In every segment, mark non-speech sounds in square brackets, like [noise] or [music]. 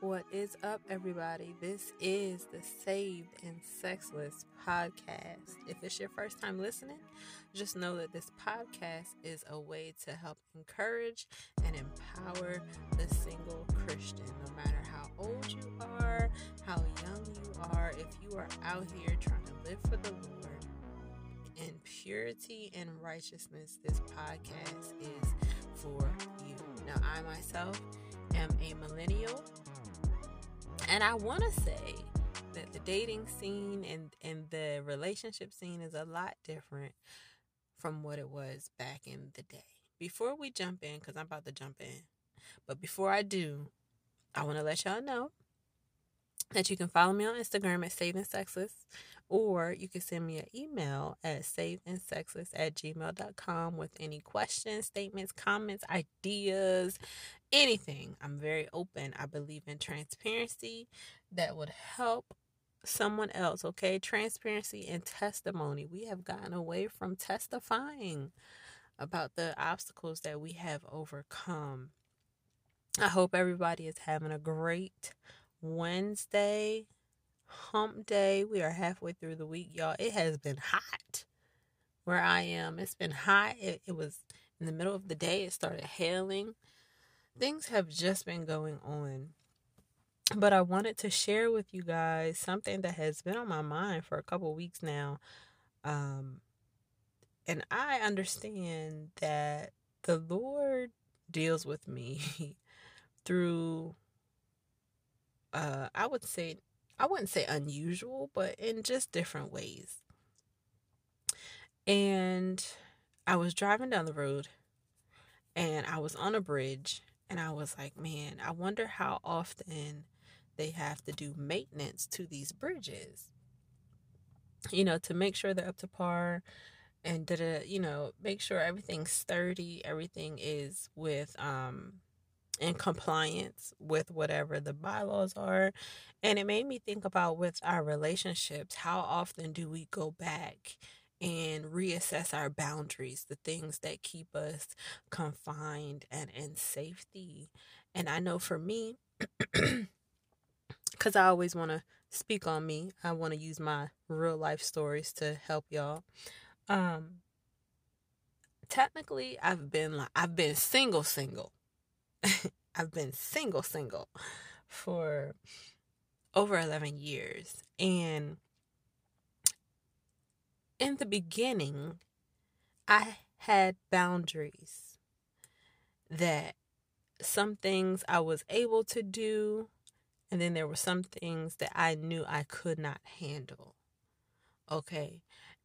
What is up, everybody? This is the Saved and Sexless podcast. If it's your first time listening, just know that this podcast is a way to help encourage and empower the single Christian. No matter how old you are, how young you are, if you are out here trying to live for the Lord in purity and righteousness, this podcast is for you. Now, I myself am a millennial and I want to say that the dating scene and, and the relationship scene is a lot different from what it was back in the day. Before we jump in, because I'm about to jump in, but before I do, I want to let y'all know that you can follow me on Instagram at Saving Sexless, or you can send me an email at saveandsexless at gmail.com with any questions, statements, comments, ideas, anything. I'm very open. I believe in transparency that would help someone else, okay? Transparency and testimony. We have gotten away from testifying about the obstacles that we have overcome. I hope everybody is having a great Wednesday, hump day. We are halfway through the week, y'all. It has been hot where I am. It's been hot. It, it was in the middle of the day, it started hailing things have just been going on. But I wanted to share with you guys something that has been on my mind for a couple weeks now. Um, and I understand that the Lord deals with me [laughs] through, uh, I would say, I wouldn't say unusual, but in just different ways. And I was driving down the road and I was on a bridge and I was like, man, I wonder how often they have to do maintenance to these bridges. You know, to make sure they're up to par and to, you know, make sure everything's sturdy, everything is with um in compliance with whatever the bylaws are. And it made me think about with our relationships, how often do we go back and reassess our boundaries, the things that keep us confined and in safety. And I know for me, [clears throat] because I always want to speak on me, I want to use my real life stories to help y'all. Um, technically, I've been like I've been single, single. [laughs] I've been single, single for over 11 years. And in the beginning, I had boundaries that some things I was able to do, and then there were some things that I knew I could not handle. Okay.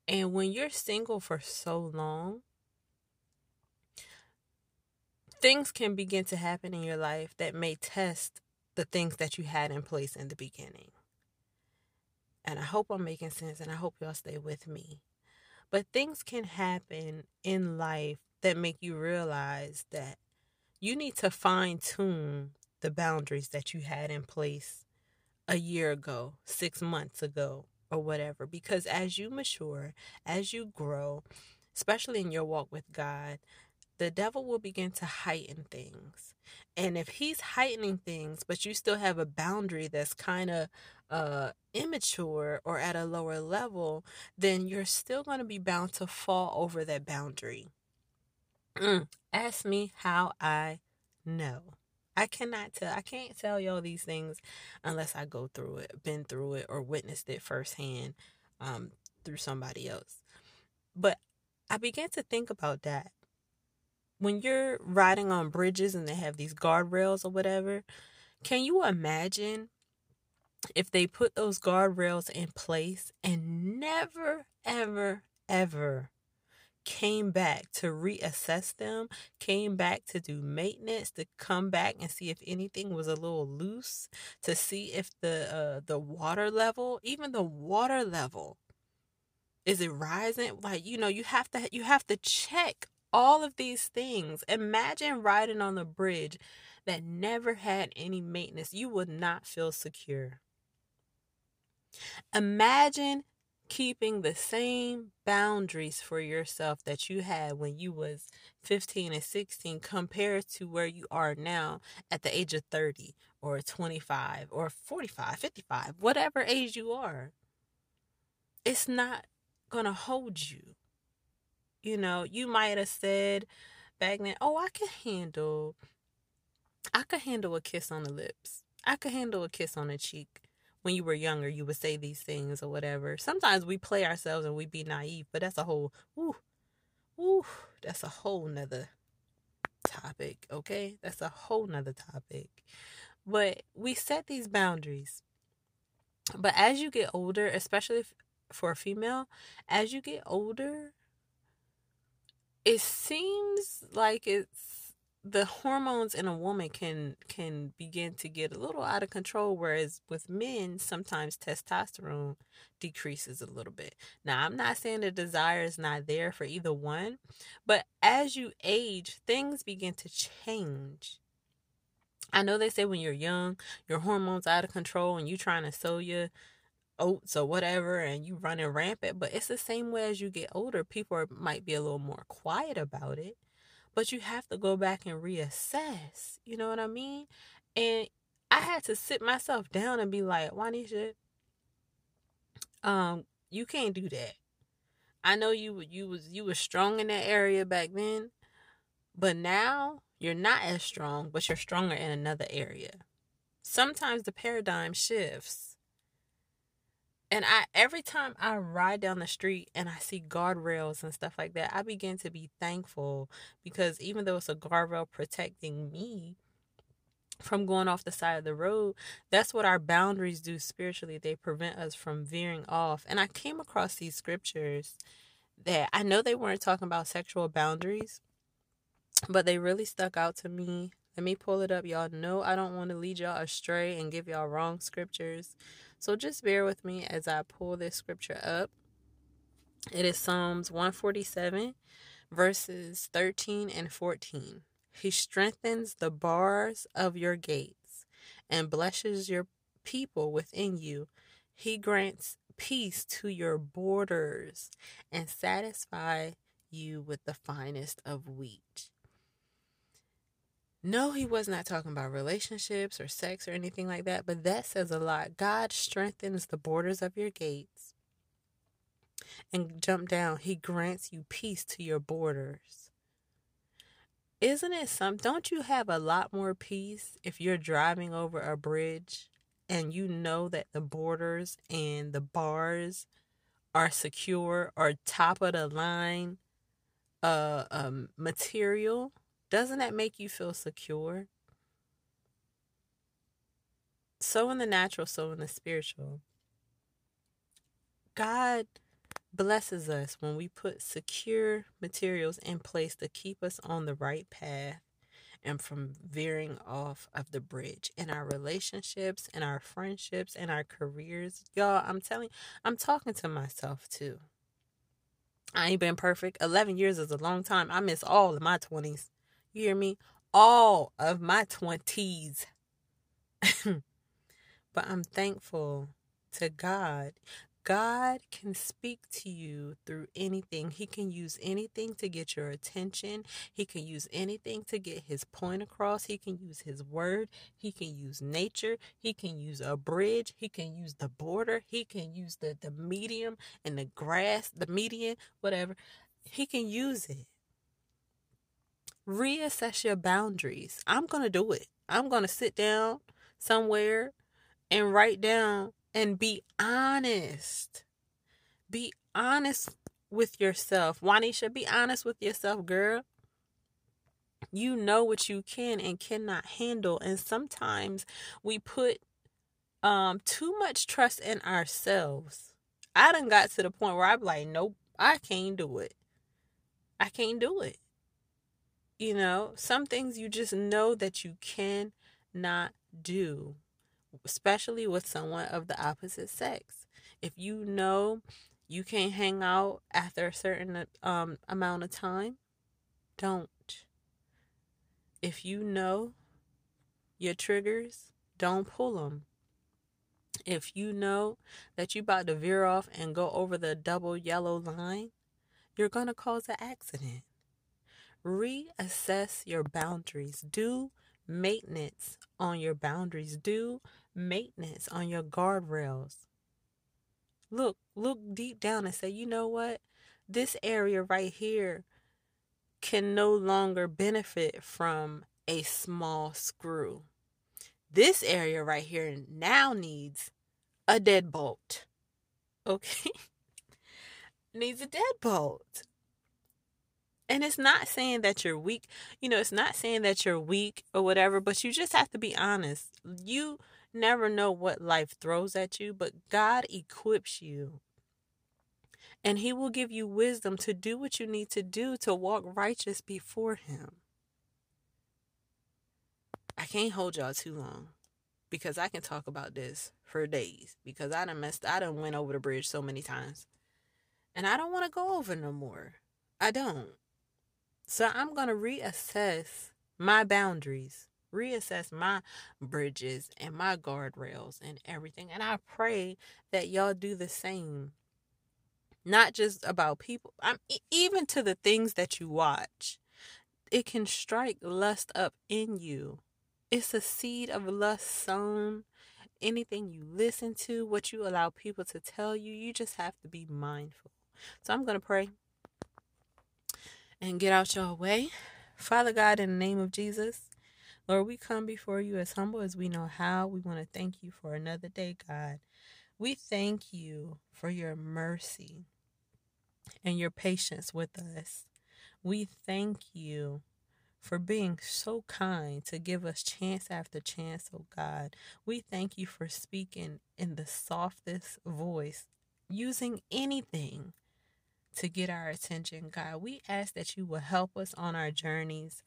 And when you're single for so long, things can begin to happen in your life that may test the things that you had in place in the beginning. And I hope I'm making sense and I hope y'all stay with me. But things can happen in life that make you realize that you need to fine tune the boundaries that you had in place a year ago, six months ago, or whatever. Because as you mature, as you grow, especially in your walk with God, the devil will begin to heighten things. And if he's heightening things, but you still have a boundary that's kind of uh, immature or at a lower level, then you're still going to be bound to fall over that boundary. Mm. Ask me how I know. I cannot tell. I can't tell y'all these things unless I go through it, been through it, or witnessed it firsthand um, through somebody else. But I began to think about that when you're riding on bridges and they have these guardrails or whatever, can you imagine if they put those guardrails in place and never, ever, ever came back to reassess them, came back to do maintenance, to come back and see if anything was a little loose, to see if the uh, the water level, even the water level, is it rising? Like you know, you have to you have to check all of these things. Imagine riding on a bridge that never had any maintenance. You would not feel secure. Imagine keeping the same boundaries for yourself that you had when you was 15 and 16 compared to where you are now at the age of 30 or 25 or 45, 55, whatever age you are, it's not going to hold you. You know, you might have said back then, oh, I can handle, I could handle a kiss on the lips. I could handle a kiss on the cheek. When you were younger, you would say these things or whatever. Sometimes we play ourselves and we be naive, but that's a whole, woo, woo, that's a whole nother topic, okay? That's a whole nother topic. But we set these boundaries. But as you get older, especially for a female, as you get older, it seems like it's the hormones in a woman can can begin to get a little out of control whereas with men sometimes testosterone decreases a little bit. Now i'm not saying the desire is not there for either one but as you age things begin to change. I know they say when you're young your hormones out of control and you trying to sow your oats or whatever and you running rampant but it's the same way as you get older people are, might be a little more quiet about it but you have to go back and reassess. You know what I mean? And I had to sit myself down and be like, Juanisha, um, you can't do that. I know you you was you was strong in that area back then, but now you're not as strong, but you're stronger in another area. Sometimes the paradigm shifts and I every time I ride down the street and I see guardrails and stuff like that, I begin to be thankful because even though it's a guardrail protecting me from going off the side of the road, that's what our boundaries do spiritually. They prevent us from veering off. And I came across these scriptures that I know they weren't talking about sexual boundaries, but they really stuck out to me. Let me pull it up. Y'all know I don't want to lead y'all astray and give y'all wrong scriptures. So just bear with me as I pull this scripture up. It is Psalms 147, verses 13 and 14. He strengthens the bars of your gates and blesses your people within you. He grants peace to your borders and satisfy you with the finest of wheat. No, he was not talking about relationships or sex or anything like that, but that says a lot. God strengthens the borders of your gates. And jump down, he grants you peace to your borders. Isn't it some don't you have a lot more peace if you're driving over a bridge and you know that the borders and the bars are secure or top of the line uh um material? Doesn't that make you feel secure? So in the natural, so in the spiritual. God blesses us when we put secure materials in place to keep us on the right path and from veering off of the bridge in our relationships, in our friendships, in our careers. Y'all, I'm telling I'm talking to myself too. I ain't been perfect. 11 years is a long time. I miss all of my 20s. Hear me? All of my 20s. [laughs] but I'm thankful to God. God can speak to you through anything. He can use anything to get your attention. He can use anything to get his point across. He can use his word. He can use nature. He can use a bridge. He can use the border. He can use the, the medium and the grass, the median, whatever. He can use it reassess your boundaries. I'm going to do it. I'm going to sit down somewhere and write down and be honest. Be honest with yourself. Juanisha, be honest with yourself, girl. You know what you can and cannot handle. And sometimes we put um too much trust in ourselves. I done got to the point where I'm like, nope, I can't do it. I can't do it. You know, some things you just know that you cannot do, especially with someone of the opposite sex. If you know you can't hang out after a certain um, amount of time, don't. If you know your triggers, don't pull them. If you know that you're about to veer off and go over the double yellow line, you're going to cause an accident reassess your boundaries. Do maintenance on your boundaries. Do maintenance on your guardrails. Look, look deep down and say, you know what? This area right here can no longer benefit from a small screw. This area right here now needs a deadbolt. Okay? [laughs] needs a deadbolt. And it's not saying that you're weak. You know, it's not saying that you're weak or whatever, but you just have to be honest. You never know what life throws at you, but God equips you. And He will give you wisdom to do what you need to do to walk righteous before Him. I can't hold y'all too long because I can talk about this for days because I done messed I done went over the bridge so many times. And I don't want to go over no more. I don't. So I'm going to reassess my boundaries, reassess my bridges and my guardrails and everything. And I pray that y'all do the same. Not just about people, I'm even to the things that you watch. It can strike lust up in you. It's a seed of lust sown. Anything you listen to, what you allow people to tell you, you just have to be mindful. So I'm going to pray and get out your way. Father God, in the name of Jesus, Lord, we come before you as humble as we know how. We want to thank you for another day, God. We thank you for your mercy and your patience with us. We thank you for being so kind to give us chance after chance, oh God. We thank you for speaking in the softest voice, using anything to get our attention, God. We ask that you will help us on our journeys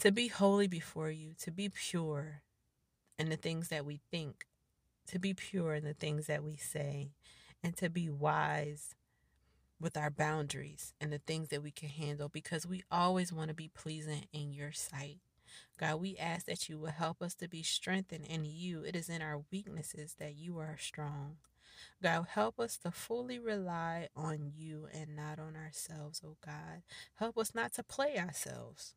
to be holy before you, to be pure in the things that we think, to be pure in the things that we say, and to be wise with our boundaries and the things that we can handle because we always want to be pleasing in your sight. God, we ask that you will help us to be strengthened in you. It is in our weaknesses that you are strong. God, help us to fully rely on you and not on ourselves, oh God. Help us not to play ourselves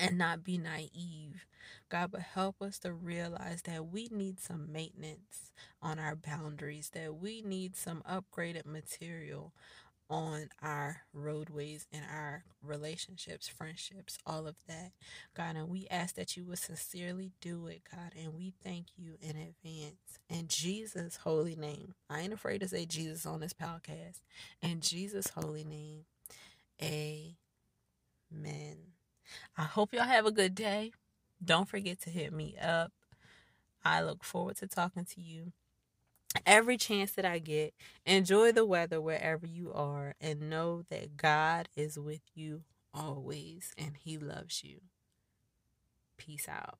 and not be naive. God, but help us to realize that we need some maintenance on our boundaries, that we need some upgraded material on our roadways and our relationships, friendships, all of that. God, and we ask that you would sincerely do it, God, and we thank you in advance. In Jesus' holy name. I ain't afraid to say Jesus on this podcast. In Jesus' holy name. Amen. I hope y'all have a good day. Don't forget to hit me up. I look forward to talking to you every chance that I get. Enjoy the weather wherever you are and know that God is with you always and He loves you. Peace out.